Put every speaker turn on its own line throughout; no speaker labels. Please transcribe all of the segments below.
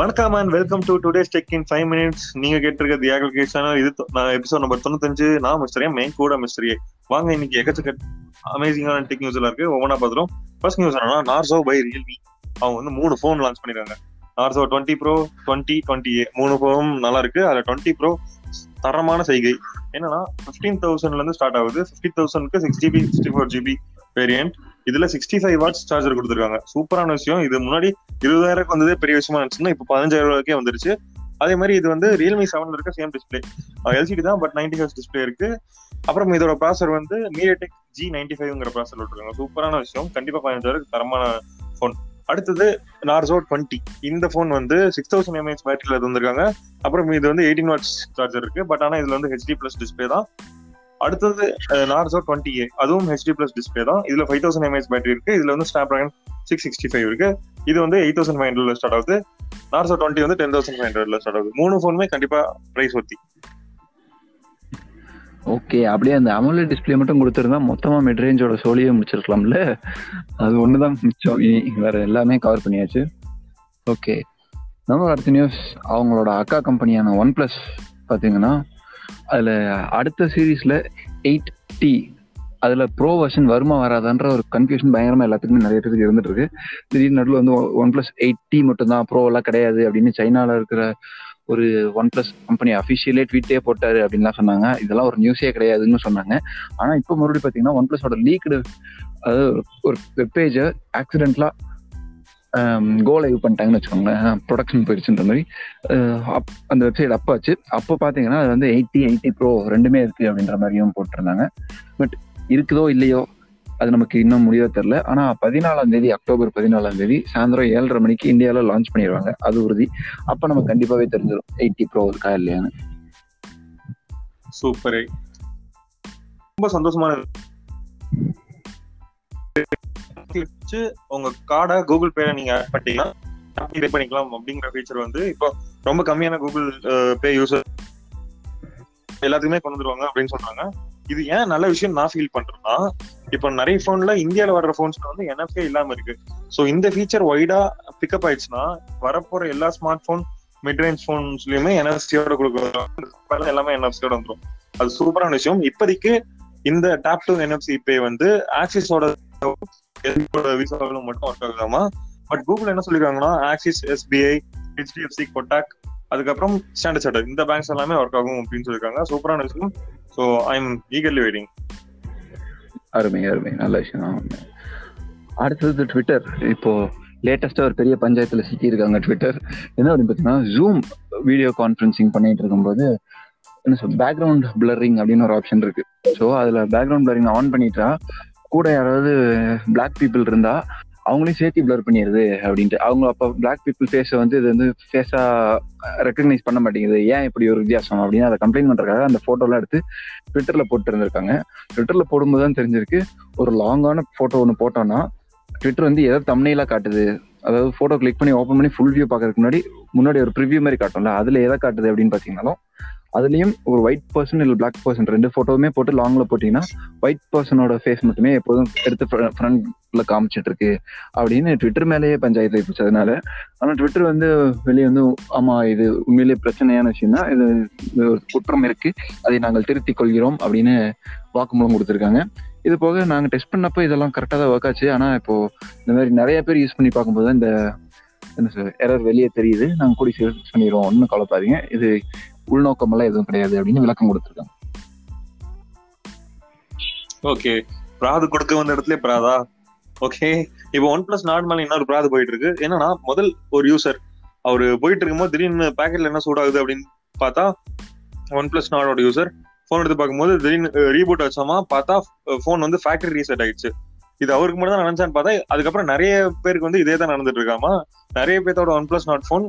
வணக்கம் and welcome to today tech in five minutes நீங்க கேட்டிருக்க தியாகல் கேஸ் இது நான் எபிசோட் நம்பர் தொண்ணூத்தஞ்சு. நான் மிஸ்டரியா மெயின் கூட மிஸ்டரியே வாங்க இன்னைக்கு எக்கச்சக்க அமேசிங்கான டெக் நியூஸ் எல்லாம் இருக்கு. ஒவ்வொன்றா பார்த்துரும் ஃபர்ஸ்ட் நியூஸ் என்னன்னா நார்சோ பை ரியல்மி அவங்க வந்து மூணு ஃபோன் லான்ச் பண்ணிருக்காங்க. Narzo twenty pro twenty twenty A மூணு ஃபோன் நல்லா இருக்கு. அதுல டுவெண்ட்டி ப்ரோ தரமான செய்கை. என்னன்னா ஃபிஃப்டீன் தௌசண்ட்ல இருந்து ஸ்டார்ட் ஆகுது. ஃபிஃப்டி தௌசண்ட்க்கு six GB sixty four GB variant இதுல சிக்ஸ்டி ஃபைவ் வாட்ஸ் சார்ஜர் கொடுத்துருக்காங்க. சூப்பரான விஷயம். இது முன்னாடி இருபதாயிரம் வந்ததே பெரிய விஷயமா இருந்துச்சுன்னா இப்போ பதினஞ்சாயிரம் ரூபாய்க்கே வந்துருச்சு. அதே மாதிரி இது வந்து ரியல்மி செவன்ல இருக்க சேம் டிஸ்பிளே எல்சிடி தான் பட் நைன்டி ஃபைவ் டிஸ்பிளே இருக்கு. அப்புறம் இதோட ப்ராசர் வந்து மீடியாடெக் ஜி நைன்டி ஃபைவ்ங்கிற ப்ராசர் விட்டுருக்காங்க சூப்பரான விஷயம். கண்டிப்பா பதினஞ்சாயிரம் தரமான ஃபோன் அடுத்தது நார்சோ டுவெண்ட்டி இந்த ஃபோன் வந்து சிக்ஸ் தௌசண்ட் எம்ஏஹெச் பேட்டரியில் வந்திருக்காங்க அப்புறம் இது வந்து எயிட்டீன் வாட்ஸ் சார்ஜர் இருக்கு. பட் ஆனால் இதுல வந்து ஹெச்டி பிளஸ் டிஸ்பிளே தான். அடுத்தது நார்சோ டுவெண்ட்டி ஏ அதுவும் ஹெச்டி பிளஸ் டிஸ்பிளே தான். இதுல ஃபைவ் தௌசண்ட் எம்ஏஹெச் பேட்டரி இருக்கு. இதுல வந்து Snapdragon six sixty five இருக்கு. இது வந்து எயிட் தௌசண்ட் ஃபைவ் ஹண்ட்ரட்ல ஸ்டார்ட் ஆகுது. நார்சோ டுவெண்ட்டி வந்து டென் தௌசண்ட் ஃபைவ் ஹண்ட்ரட்ல ஸ்டார்ட் ஆகுது. மூணு ஃபோனுமே கண்டிப்பா பிரைஸ் ஒத்தி.
ஓகே அப்படியே அந்த அமோல டிஸ்ப்ளே மட்டும் கொடுத்துருந்தா மொத்தமா மிட் ரேஞ்சோட சோலியே முடிச்சிருக்கலாம்ல? அது ஒண்ணுதான் மிச்சம். வேற எல்லாமே கவர் பண்ணியாச்சு. ஓகே நம்ம அடுத்த நியூஸ் அவங்களோட அக்கா கம்பெனியான ஒன் பிளஸ் பார்த்தீங்கன்னா அதில் அடுத்த சீரீஸில் எயிட் டி அதில் ப்ரோ வெர்ஷன் வருமா வராதான்ற ஒரு கன்ஃபியூஷன் பயங்கரமாக எல்லாத்துக்குமே நிறைய பேருக்கு இருந்துட்டு இருக்கு திடீர்னு நடுவில் வந்து ஒன் ப்ளஸ் எயிட் டி மட்டும்தான் ப்ரோ எல்லாம் கிடையாது அப்படின்னு சைனாவில் இருக்கிற ஒரு ஒன் பிளஸ் கம்பெனி அஃபிஷியலே ட்வீட்டே போட்டார் அப்படின்லாம் சொன்னாங்க. இதெல்லாம் ஒரு நியூஸே கிடையாதுன்னு சொன்னாங்க. ஆனால் இப்போ மறுபடியும் பார்த்தீங்கன்னா ஒன் பிளஸோட லீக்டு அதாவது ஒரு வெப்பேஜை ஆக்சிடென்ட்லாம் கோ லைவ் பண்ணிட்டாங்கன்னு வச்சுக்கோங்களேன். ப்ரொடக்ஷன் போயிடுச்சுன்ற மாதிரி. அப்- அந்த வெப்சைட் அப்போ ஆச்சு அப்போ பார்த்தீங்கன்னா அது வந்து எயிட்டி எயிட்டி ப்ரோ ரெண்டுமே இருக்குது அப்படின்ற மாதிரியும் போட்டிருந்தாங்க. பட் இருக்குதோ இல்லையோ அது நமக்கு இன்னும் முடியவே தெரில ஆனால் பதினாலாம் தேதி அக்டோபர் பதினாலாம் தேதி சாயந்தரம் ஏழரை மணிக்கு இந்தியாவில் லான்ச் பண்ணிடுவாங்க. அது உறுதி. அப்போ நம்ம கண்டிப்பாகவே தெரிஞ்சிடும் எயிட்டி ப்ரோ இருக்கா இல்லையான்னு.
சூப்பர். ரொம்ப சந்தோஷமான வச்சு உங்க கார்டை கூகுள் பேல நீங்க ஆட் பண்ணிட்டீங்கன்னா பே பண்ணிக்கலாம் அப்படிங்கிற ஃபீச்சர் வந்து இப்போ ரொம்ப கம்மியான கூகுள் பே யூசர் எல்லாத்துக்குமே கொண்டு வந்துருவாங்க அப்படின்னு சொன்னாங்க இது ஏன் நல்ல விஷயம் நான் ஃபீல் பண்றேன்னா இப்போ நிறைய போன்ல இந்தியால வர்ற போன்ஸ்ல வந்து என்எஃப்ஏ இல்லாம இருக்கு. ஸோ இந்த ஃபீச்சர் வைடா பிக்கப் ஆயிடுச்சுன்னா வரப்போற எல்லா ஸ்மார்ட் போன் மிட் ரேஞ்ச் போன்ஸ்லயுமே என்எஃப்சியோட கொடுக்குறாங்க. எல்லாமே என்எஃப்சியோட வந்துரும். அது சூப்பரான விஷயம். இப்போதைக்கு இந்த டேப் டு என்எஃப்சி பே வந்து ஆக்சிஸோட விசாவிலும் மட்டும் ஒர்க் ஆகுதாமா பட் கூகுள் என்ன சொல்லிருக்காங்கன்னா ஆக்சிஸ் எஸ்பிஐ ஹெச்டிஎஃப்சி கொட்டாக் அதுக்கப்புறம் ஸ்டாண்டர்ட் சார்ட்டர் இந்த பேங்க்ஸ் எல்லாமே ஒர்க் ஆகும் அப்படின்னு சொல்லியிருக்காங்க சூப்பரான விஷயம் so I am eagerly waiting
அருமை அருமை. நல்ல விஷயம். தான் அடுத்தது ட்விட்டர் இப்போ லேட்டஸ்டா ஒரு பெரிய பஞ்சாயத்துல சிக்கி இருக்காங்க ட்விட்டர் என்ன அப்படின்னு பார்த்தீங்கன்னா ஜூம் வீடியோ கான்ஃபரன்சிங் பண்ணிட்டு இருக்கும்போது என்ன சொல் பேக்ரவுண்ட் பிளரிங் அப்படின்னு ஒரு ஆப்ஷன் இருக்கு. ஸோ அதுல பேக்ரவுண்ட் பிளரிங் ஆன் பண்ணிட்டா கூட யாராவது பிளாக் பீப்புள் இருந்தா அவங்களையும் சேர்த்து பிளர் பண்ணிடுது அப்படின்ட்டு. அவங்க அப்போ பிளாக் பீப்புள் ஃபேஸை வந்து இது வந்து ஃபேஸாக ரெக்கக்னைஸ் பண்ண மாட்டேங்குது. ஏன் இப்படி ஒரு வித்தியாசம் அப்படின்னு அதை கம்ப்ளைண்ட் பண்ணுறக்காக அந்த ஃபோட்டோலாம் எடுத்து ட்விட்டரில் போட்டு இருந்திருக்காங்க ட்விட்டரில் போடும்போது தான் தெரிஞ்சிருக்கு ஒரு லாங்கான ஃபோட்டோ ஒன்று போட்டோன்னா ட்விட்டர் வந்து எதை தம்னையில காட்டுது. அதாவது ஃபோட்டோ கிளிக் பண்ணி ஓப்பன் பண்ணி ஃபுல் வியூ பார்க்கறதுக்கு முன்னாடி முன்னாடி ஒரு ப்ரிவியூ மாதிரி காட்டும்ல அதில் எதை காட்டுது அப்படின்னு பார்த்தீங்கன்னாலும் அதுலயும் ஒரு ஒயிட் பர்சன் இல்லை பிளாக் பர்சன் ரெண்டு போட்டோவுமே போட்டு லாங்ல போட்டீங்கன்னா ஒயிட் பர்சனோட ஃபேஸ் மட்டுமே எப்போதும் எடுத்து ஃப்ரண்ட்ல காமிச்சிட்டு இருக்கு அப்படின்னு ட்விட்டர் மேலேயே பஞ்சாயத்து போச்சு அதனால ஆனா ட்விட்டர் வந்து வெளியே வந்து ஆமா இது உண்மையிலேயே பிரச்சனையான விஷயம் தான் இது ஒரு குற்றம் இருக்கு. அதை நாங்கள் திருத்திக் கொள்கிறோம் அப்படின்னு வாக்குமூலம் கொடுத்துருக்காங்க. இது போக நாங்க டெஸ்ட் பண்ணப்போ இதெல்லாம் கரெக்டாக தான் ஒர்க் ஆச்சு. ஆனா இப்போ இந்த மாதிரி நிறைய பேர் யூஸ் பண்ணி பார்க்கும்போது இந்த என்ன சார் எரர் வெளியே தெரியுது. நாங்கள் கூடி சேல்ஸ் பண்ணிடுவோம். ஒன்றும் கவலைப்பாதீங்க இது உள்நோக்கம் எல்லாம் எதுவும் கிடையாது அப்படின்னு விளக்கம் கொடுத்துருக்காங்க.
ஓகே பிராது கொடுக்க வந்த இடத்துல பிராதா? ஓகே இப்போ ஒன் பிளஸ் நார்மல் இன்னொரு பிராது போயிட்டு இருக்கு என்னன்னா முதல் ஒரு யூசர் அவரு போயிட்டு இருக்கும்போது திடீர்னு பேக்கெட்ல என்ன சூடாகுது அப்படின்னு பார்த்தா ஒன் பிளஸ் நாடோட யூசர் ஃபோன் எடுத்து பார்க்கும்போது திடீர்னு ரீபூட் வச்சோமா பார்த்தா ஃபோன் வந்து ஃபேக்டரி ரீசெட் ஆயிடுச்சு. இது அவருக்கு மட்டும் தான் நினைச்சான்னு பார்த்தா அதுக்கப்புறம் நிறைய பேருக்கு வந்து இதே தான் நடந்துட்டு இருக்காமா? நிறைய பேர்த்தோட ஒன் பிளஸ் நாட் ஃபோன்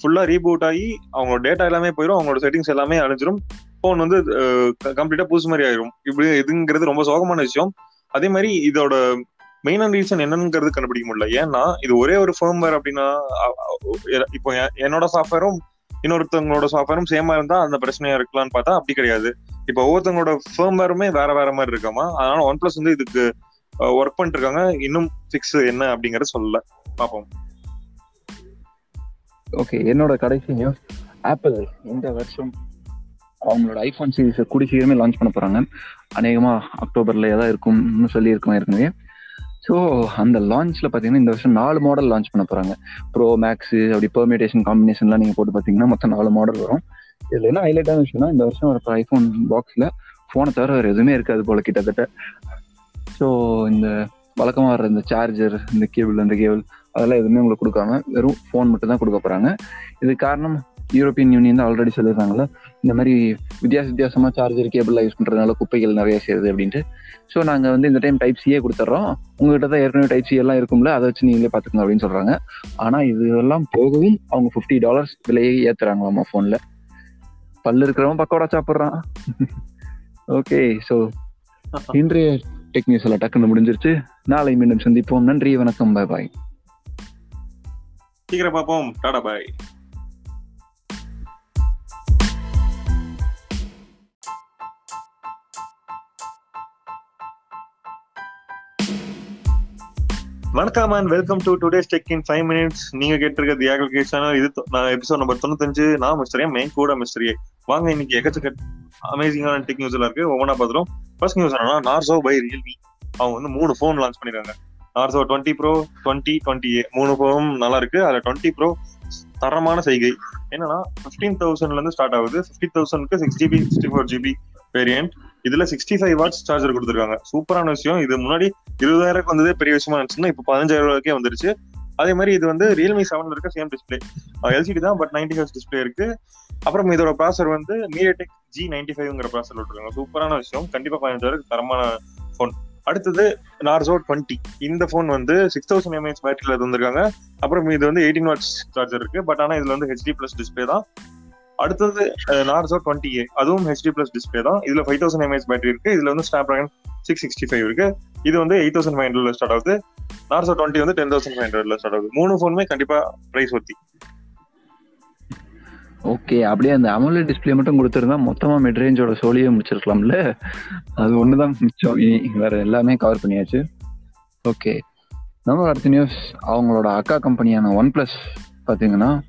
ஃபுல்லா ரீபூட் ஆகி அவங்களோட டேட்டா எல்லாமே போயிடும் அவங்களோட செட்டிங்ஸ் எல்லாமே அழிஞ்சிரும். ஃபோன் வந்து கம்ப்ளீட்டா புதுசு மாதிரி ஆயிரும். இப்படி இதுங்கிறது ரொம்ப சோகமான விஷயம். அதே மாதிரி இதோட மெயினான ரீசன் என்னங்கிறது கண்டுபிடிக்க முடியல. ஏன்னா இது ஒரே ஒரு ஃபேம்வேர் அப்படின்னா இப்போ என்னோட சாஃப்ட்வேரும் இன்னொருத்தவங்களோட சாஃப்ட்வேரும் சேமா இருந்தா அந்த பிரச்சனையா இருக்கலாம்னு பார்த்தா அப்படி கிடையாது. இப்போ ஒவ்வொருத்தவங்களோட ஃபேம்வேருமே வேற வேற மாதிரி இருக்காமா? அதனால ஒன் பிளஸ் வந்து இதுக்கு ஒர்க் பண்ணிட்டு இருக்காங்க. இன்னும் ஃபிக்ஸ் என்ன அப்படிங்கறத சொல்லல. பார்ப்போம்.
ஓகே என்னோட கடைசி நியூஸ் ஆப்பிள் இந்த வருஷம் அவங்களோட ஐஃபோன் சீரிஸை கூடி சீக்கிரமே லான்ச் பண்ண போகிறாங்க அநேகமாக அக்டோபரில் ஏதாவது இருக்கும்னு சொல்லியிருக்கோம் ஏற்கனவே ஸோ அந்த லான்ச்சில் பார்த்தீங்கன்னா இந்த வருஷம் நாலு மாடல் லான்ச் பண்ண போகிறாங்க ப்ரோ மேக்ஸு அப்படி பெர்மிடேஷன் காம்பினேஷன்லாம் நீங்கள் போட்டு பார்த்தீங்கன்னா மொத்தம் நாலு மாடல் வரும். இதில் என்ன ஹைலைட்டான விஷயம்னா இந்த வருஷம் ஒரு ஐஃபோன் பாக்ஸில் ஃபோனை தவிர வேறு எதுவுமே இருக்காது போல் கிட்டத்தட்ட. ஸோ இந்த வழக்கமாக வர இந்த சார்ஜர் இந்த கேபிள் அந்த கேபிள் அதெல்லாம் எதுவுமே உங்களுக்கு கொடுக்காம வெறும் ஃபோன் மட்டும் தான் கொடுக்க போறாங்க. இது காரணம் யூரோப்பியன் யூனியன் தான் ஆல்ரெடி சொல்லியிருக்காங்கல்ல. இந்த மாதிரி வித்தியாச வித்தியாசமா சார்ஜர் கேபிள்லாம் யூஸ் பண்றதுனால குப்பைகள் நிறைய சேருது அப்படின்ட்டு. ஸோ நாங்கள் வந்து இந்த டைம் டைப் சியே கொடுத்துட்றோம் உங்ககிட்ட தான் ஏற்கனவே டைப் சி எல்லாம் இருக்கும்ல அதை வச்சு நீங்களே பார்த்துக்கோங்க அப்படின்னு சொல்றாங்க. ஆனால் இதெல்லாம் போகவும் அவங்க ஃபிஃப்டி டாலர்ஸ் விலையை ஏத்துறாங்களாமா ஃபோனில் பல்லு இருக்கிறவன் பக்கோடா சாப்பிட்றான். ஓகே ஸோ இன்றைய டெக் நியூஸ் எல்லாம் டக்குன்னு முடிஞ்சிருச்சு. நாளை மீண்டும் சந்திப்போம். நன்றி வணக்கம் பாய் பாய்
சீக்கிரம் பார்ப்போம் டாடா பாய் வணக்கம் and welcome to today's tech in five minutes நீங்க கேட்டிருக்கிறது ஏகல் கேஸ் சேனல் இது நான் எபிசோட் நம்பர் தொண்ணூத்தஞ்சு. நான் மிஸ்டரியா மெயின் கூட மிஸ்டரியே வாங்க இன்னைக்கு எக்கச்சக்க அமேசிங்கான டெக் நியூஸ் எல்லாம் இருக்கு. ஒவ்வொன்றா பார்த்துரும் ஃபர்ஸ்ட் நியூஸ் என்னன்னா நார்சோ பை ரியல்மி அவங்க வந்து மூணு ஃபோன் லான்ச் பண்ணிருக்காங்க. Narzo twenty pro twenty twenty A மூணு ஃபோன் நல்லா இருக்கு. அதுல டுவெண்ட்டி ப்ரோ தரமான செய்கை. என்னன்னா ஃபிஃப்டீன் தௌசண்ட்ல இருந்து ஸ்டார்ட் ஆகுது. ஃபிஃப்டி தௌசண்ட்க்கு six GB sixty four GB variant இதுல சிக்ஸ்டி ஃபைவ் வாட்ஸ் சார்ஜர் கொடுத்துருக்காங்க. சூப்பரான விஷயம். இது முன்னாடி இருபதாயிரம் வந்ததே பெரிய விஷயமா இருந்துச்சுன்னா இப்போ பதினஞ்சாயிரம் ரூபாய்க்கே வந்துருச்சு. அதே மாதிரி இது வந்து ரியல்மி செவன்ல இருக்க சேம் டிஸ்பிளே எல்சிடி தான் பட் நைன்டி ஹெச் டிஸ்பிளே இருக்கு. அப்புறம் இதோட ப்ராசர் வந்து மீடியாடெக் ஜி நைன்டி ஃபைவ்ங்கிற ப்ராசர் விட்டுருக்காங்க சூப்பரான விஷயம். கண்டிப்பா பதினஞ்சாயிரம் தரமான ஃபோன் அடுத்தது நார்சோ டுவெண்ட்டி இந்த ஃபோன் வந்து சிக்ஸ் தௌசண்ட் எம்ஏஹெச் பேட்டரியில் தந்திருக்காங்க. அப்புறம் இது வந்து எயிட்டீன் வாட்ஸ் சார்ஜர் இருக்கு. பட் ஆனால் இதில் வந்து ஹெச்டி பிளஸ் டிஸ்பிளே தான். அடுத்தது நார்சோ டுவெண்ட்டி ஏ அதுவும் ஹெச்டி பிளஸ் டிஸ்பிளே தான். இதில் ஃபைவ் தௌசண்ட் எம்ஏஹெச் பேட்டரி இருக்கு. இதில் வந்து Snapdragon six sixty five இருக்கு. இது வந்து எயிட் தௌசண்ட் ஃபைவ் ஹண்ட்ரட்ல ஸ்டார்ட் ஆகுது. நார்சோ டுவெண்ட்டி வந்து டென் தௌசண்ட் ஃபைவ் ஹண்ட்ரட்ல ஸ்டார்ட் ஆகுது. மூணு ஃபோனுமே கண்டிப்பாக ப்ரைஸ் ஒத்தி.
ஓகே அப்படியே அந்த அமல டிஸ்பிளே மட்டும் கொடுத்துருந்தா மொத்தமா மிட் ரேஞ்சோட சோலியே முடிச்சிருக்கலாம்ல? அது ஒண்ணுதான் மிச்சம். இனி வேற எல்லாமே கவர் பண்ணியாச்சு. ஓகே நம்ம அடுத்த நியூஸ் அவங்களோட அக்கா கம்பெனியான ஒன் பிளஸ் பார்த்தீங்கன்னா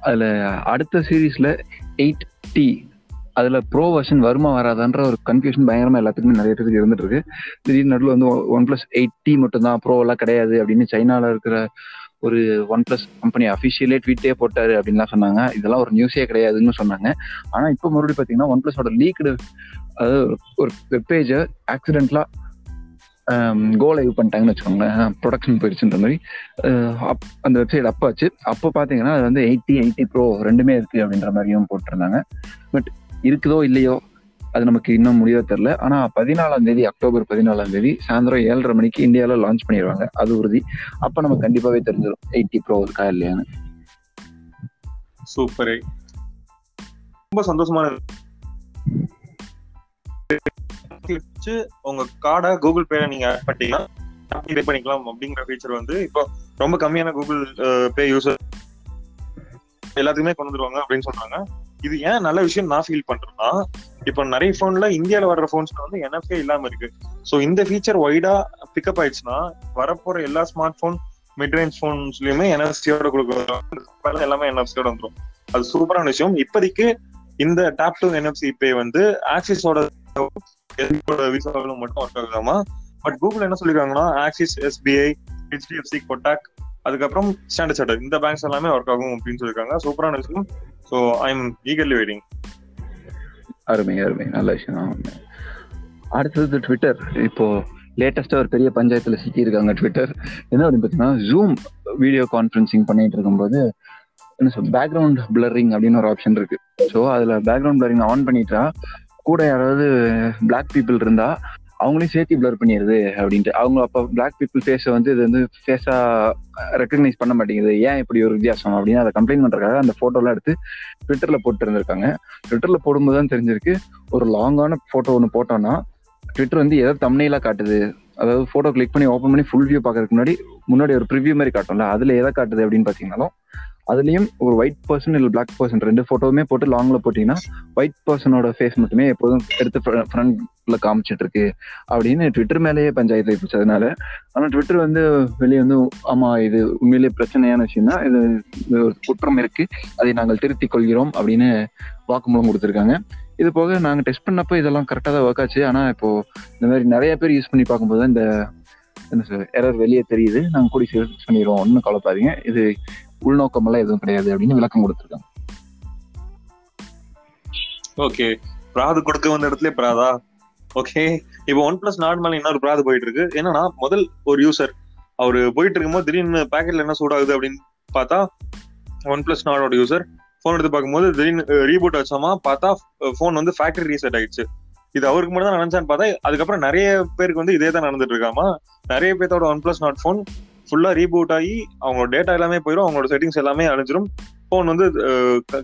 அதில் அடுத்த சீரீஸில் எயிட் டி அதில் ப்ரோ வெர்ஷன் வருமா வராதான்ற ஒரு கன்ஃபியூஷன் பயங்கரமாக எல்லாத்துக்குமே நிறைய பேருக்கு இருந்துட்டு இருக்கு. திடீர்னு நடுவில் வந்து ஒன் பிளஸ் எயிட் டி மட்டும்தான் ப்ரோ எல்லாம் கிடையாது அப்படின்னு சைனாவில் இருக்கிற ஒரு ஒன் பிளஸ் கம்பெனி அஃபிஷியலே ட்வீட்டே போட்டாரு அப்படின்லாம் சொன்னாங்க. இதெல்லாம் ஒரு நியூஸே கிடையாதுன்னு சொன்னாங்க. ஆனால் இப்போ மறுபடியும் பார்த்தீங்கன்னா ஒன் பிளஸோட லீக்டு அதாவது ஒரு வெப்பேஜை ஆக்சிடென்ட்லாம் கோ லைவ் பண்ணிட்டாங்கன்னு வச்சுக்கோங்களேன். ப்ரொடக்ஷன் போயிடுச்சுன்ற மாதிரி. அப்- அந்த வெப்சைட் அப்போ ஆச்சு அப்போ பார்த்தீங்கன்னா அது வந்து எயிட்டி எயிட்டி ப்ரோ ரெண்டுமே இருக்கு அப்படின்ற மாதிரியும் போட்டிருந்தாங்க. பட் இருக்குதோ இல்லையோ அது நமக்கு இன்னும் முடியவே தெரில ஆனால் பதினாலாம் தேதி அக்டோபர் பதினாலாம் தேதி சாயந்தரம் ஏழரை மணிக்கு இந்தியாவில் லான்ச் பண்ணிடுவாங்க அது உறுதி. அப்போ நம்ம கண்டிப்பாகவே தெரிஞ்சிடும் எயிட்டி ப்ரோ இருக்கா இல்லையான்னு.
சூப்பர் ரொம்ப சந்தோஷமான வச்சு உங்க கார்டை கூகுள் பேல நீங்க ஆட் பண்ணிட்டீங்கன்னா பே பண்ணிக்கலாம் அப்படிங்கிற ஃபீச்சர் வந்து இப்போ ரொம்ப கம்மியான கூகுள் பே யூசர் எல்லாத்துக்குமே கொண்டு வந்துருவாங்க அப்படின்னு சொல்றாங்க. இது ஏன் நல்ல விஷயம் நான் ஃபீல் பண்றேன்னா இப்போ நிறைய போன்ல இந்தியால வர்ற போன்ஸ்ல வந்து என்எஃப்ஏ இல்லாம இருக்கு. ஸோ இந்த ஃபீச்சர் வைடா பிக்கப் ஆயிடுச்சுன்னா வரப்போற எல்லா ஸ்மார்ட் போன் மிட் ரேஞ்ச் போன்ஸ்லயுமே என்எஃப்சியோட கொடுக்குறாங்க எல்லாமே என்எஃப்சியோட வந்துடும் அது சூப்பரான விஷயம். இப்போதைக்கு இந்த டாப் டூ என்எஃப்சி பே வந்து ஆக்சிஸோட விசாவிலும் மட்டும் ஒர்க் ஆகுதாமா பட் கூகுள் என்ன சொல்லிருக்காங்கன்னா ஆக்சிஸ் எஸ்பிஐ ஹெச்டிஎஃப்சி கொட்டாக் அதுக்கப்புறம் ஸ்டாண்டர்ட் சார்ட்டர் இந்த பேங்க்ஸ் எல்லாமே ஒர்க் ஆகும் அப்படின்னு சொல்லியிருக்காங்க சூப்பரான விஷயம். So I am eagerly waiting
அருமை அருமை. நல்ல விஷயம் தான். அடுத்தது ட்விட்டர் இப்போ லேட்டஸ்டா ஒரு பெரிய பஞ்சாயத்துல சிக்கியிருக்காங்க ட்விட்டர் என்ன அப்படின்னு பார்த்தீங்கன்னா ஜூம் வீடியோ கான்ஃபரன்சிங் பண்ணிட்டு இருக்கும்போது என்ன சொல் பேக்ரவுண்ட் பிளரிங் அப்படின்னு ஒரு ஆப்ஷன் இருக்கு. ஸோ அதுல பேக்ரவுண்ட் பிளரிங் ஆன் பண்ணிட்டா கூட யாராவது பிளாக் பீப்புள் இருந்தா அவங்களையும் சேர்த்து பிளர் பண்ணிடுது அப்படின்ட்டு. அவங்க அப்போ பிளாக் பீப்புள் ஃபேஸை வந்து இது வந்து ஃபேஸாக ரெக்கக்னைஸ் பண்ண மாட்டேங்குது. ஏன் இப்படி ஒரு வித்தியாசம் அப்படின்னு அதை கம்ப்ளைண்ட் பண்ணுறதுக்காக அந்த ஃபோட்டோலாம் எடுத்து ட்விட்டரில் போட்டு இருந்திருக்காங்க. ட்விட்டரில் போடும்போது தான் தெரிஞ்சிருக்கு ஒரு லாங்கான ஃபோட்டோ ஒன்று போட்டோன்னா ட்விட்டர் வந்து எதை தம்னையிலா காட்டுது? அதாவது ஃபோட்டோ கிளிக் பண்ணி ஓப்பன் பண்ணி ஃபுல் வியூ பார்க்கறதுக்கு முன்னாடி முன்னாடி ஒரு ப்ரிவ்யூ மாதிரி காட்டும்ல அதில் எதை காட்டுது அப்படின்னு பார்த்தீங்கன்னாலும் அதுலயும் ஒரு ஒயிட் பர்சன் இல்ல பிளாக் பர்சன் ரெண்டு போட்டோவுமே போட்டு லாங்ல போட்டீங்கன்னா ஒயிட் பர்சனோட ஃபேஸ் மட்டுமே எப்போதும் எடுத்து ஃப்ரண்ட்ல காமிச்சிட்டு இருக்கு அப்படின்னு ட்விட்டர் மேலேயே பஞ்சாயத்து ஆயிடுச்சு அதனால ஆனா ட்விட்டர் வந்து வெளியே வந்து ஆமா இது உண்மையிலேயே பிரச்சனையான விஷயம் தான் இது ஒரு குற்றம் இருக்கு. அதை நாங்கள் திருத்திக் கொள்கிறோம் அப்படின்னு வாக்குமூலம் கொடுத்துருக்காங்க. இது போக நாங்க டெஸ்ட் பண்ணப்போ இதெல்லாம் கரெக்டாக தான் ஒர்க் ஆச்சு. ஆனா இப்போ இந்த மாதிரி நிறைய பேர் யூஸ் பண்ணி பார்க்கும்போது இந்த என்ன சார் எரர் வெளியே தெரியுது. நாங்கள் கூடி ஃபிக்ஸ் பண்ணிடுவோம். ஒன்றும் கவலைப்பாதீங்க இது உள்நோக்கமெல்லாம் எதுவும் கிடையாது அப்படின்னு விளக்கம் கொடுத்துருக்காங்க.
ஓகே பிராது கொடுக்க வந்த இடத்துல பிராதா? ஓகே இப்போ ஒன் பிளஸ் நார்மல் மேல இன்னொரு பிராது போயிட்டு இருக்கு என்னன்னா முதல் ஒரு யூசர் அவரு போயிட்டு இருக்கும்போது திடீர்னு பேக்கெட்ல என்ன சூடாகுது அப்படின்னு பார்த்தா ஒன் பிளஸ் நாடோட யூசர் ஃபோன் எடுத்து பார்க்கும்போது திடீர்னு ரீபூட் வச்சோமா பார்த்தா ஃபோன் வந்து ஃபேக்டரி ரீசெட் ஆயிடுச்சு. இது அவருக்கு மட்டும் தான் நினைச்சான்னு பார்த்தா அதுக்கப்புறம் நிறைய பேருக்கு வந்து இதே தான் நடந்துட்டு இருக்காமா? நிறைய பேர்த்தோட ஒன் பிளஸ் நாட் ஃபோன் ஃபுல்லா ரீபூட் ஆகி அவங்களோட டேட்டா எல்லாமே போயிடும் அவங்களோட செட்டிங்ஸ் எல்லாமே அழிஞ்சிரும். ஃபோன் வந்து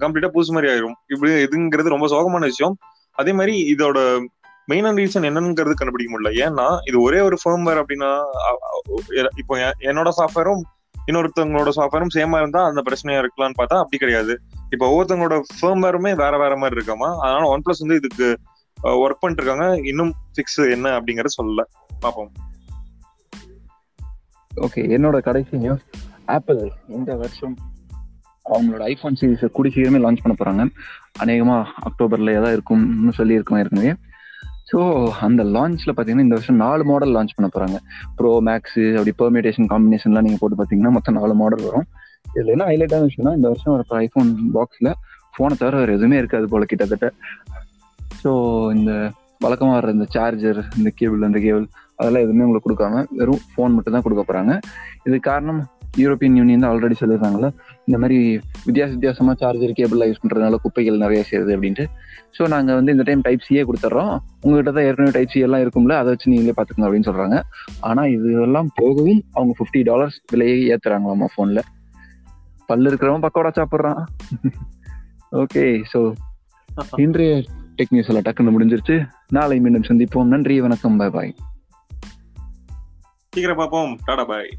கம்ப்ளீட்டா புதுசு மாதிரி ஆயிரும். இப்படி இதுங்கிறது ரொம்ப சோகமான விஷயம். அதே மாதிரி இதோட மெயினான ரீசன் என்னங்கிறது கண்டுபிடிக்க முடியல. ஏன்னா இது ஒரே ஒரு ஃபேம்வேர் அப்படின்னா இப்போ என்னோட சாஃப்ட்வேரும் இன்னொருத்தவங்களோட சாஃப்ட்வேரும் சேமா இருந்தா அந்த பிரச்சனையா இருக்கலாம்னு பார்த்தா அப்படி கிடையாது. இப்போ ஒவ்வொருத்தவங்களோட ஃபேம்வேருமே வேற வேற மாதிரி இருக்காமா? அதனால ஒன் பிளஸ் வந்து இதுக்கு ஒர்க் பண்ணிட்டு இருக்காங்க. இன்னும் ஃபிக்ஸ் என்ன அப்படிங்கறத சொல்லல. பார்ப்போம்.
ஓகே என்னோட கடைசி நியூஸ் ஆப்பிள் இந்த வருஷம் அவங்களோட ஐஃபோன் சீரிஸை கூடி சீக்கிரமே லான்ச் பண்ண போகிறாங்க அநேகமாக அக்டோபரில் ஏதாவது இருக்கும்னு சொல்லி இருக்கோம் ஏற்கனவே? ஸோ அந்த லான்ச்சில் பார்த்தீங்கன்னா இந்த வருஷம் நாலு மாடல் லான்ச் பண்ண போகிறாங்க ப்ரோ மேக்ஸு அப்படி பெர்மிடேஷன் காம்பினேஷன்லாம் நீங்கள் போட்டு பார்த்தீங்கன்னா மொத்தம் நாலு மாடல் வரும். இதில் என்ன ஹைலைட்டான விஷயம்னா இந்த வருஷம் வர ஐஃபோன் பாக்ஸில் ஃபோனை தவிர வேறு எதுவுமே இருக்காது போல் கிட்டத்தட்ட. ஸோ இந்த வழக்கமாக வர இந்த சார்ஜர் இந்த கேபிள் அந்த கேபிள் அதெல்லாம் எதுவுமே உங்களுக்கு கொடுக்காம வெறும் ஃபோன் மட்டும் தான் கொடுக்க போகிறாங்க இது காரணம் யூரோப்பியன் யூனியன் தான் ஆல்ரெடி சொல்லியிருக்காங்கல்ல இந்த மாதிரி வித்தியாச வித்தியாசமாக சார்ஜர் கேபிள்லாம் யூஸ் பண்ணுறதுனால குப்பைகள் நிறைய சேருது அப்படின்ட்டு. ஸோ நாங்கள் வந்து இந்த டைம் டைப் சியே கொடுத்துட்றோம். உங்ககிட்ட தான் ஏற்கனவே டைப் சி எல்லாம் இருக்கும்ல அதை வச்சு நீங்களே பார்த்துக்கோங்க அப்படின்னு சொல்கிறாங்க ஆனால் இதெல்லாம் போகவும் அவங்க ஃபிஃப்டி டாலர்ஸ் விலையை ஏத்துறாங்களாமா ஃபோனில் பல்லு இருக்கிறவன் பக்கோடா சாப்பிட்றான். ஓகே ஸோ இன்றைய டெக் நியூஸ் எல்லாம் டக்குன்னு முடிஞ்சிருச்சு. நாளை மீண்டும் சந்திப்போம். நன்றி வணக்கம் பாய் பாய்
சீக்கிரம் பார்ப்போம். டாடா பாய்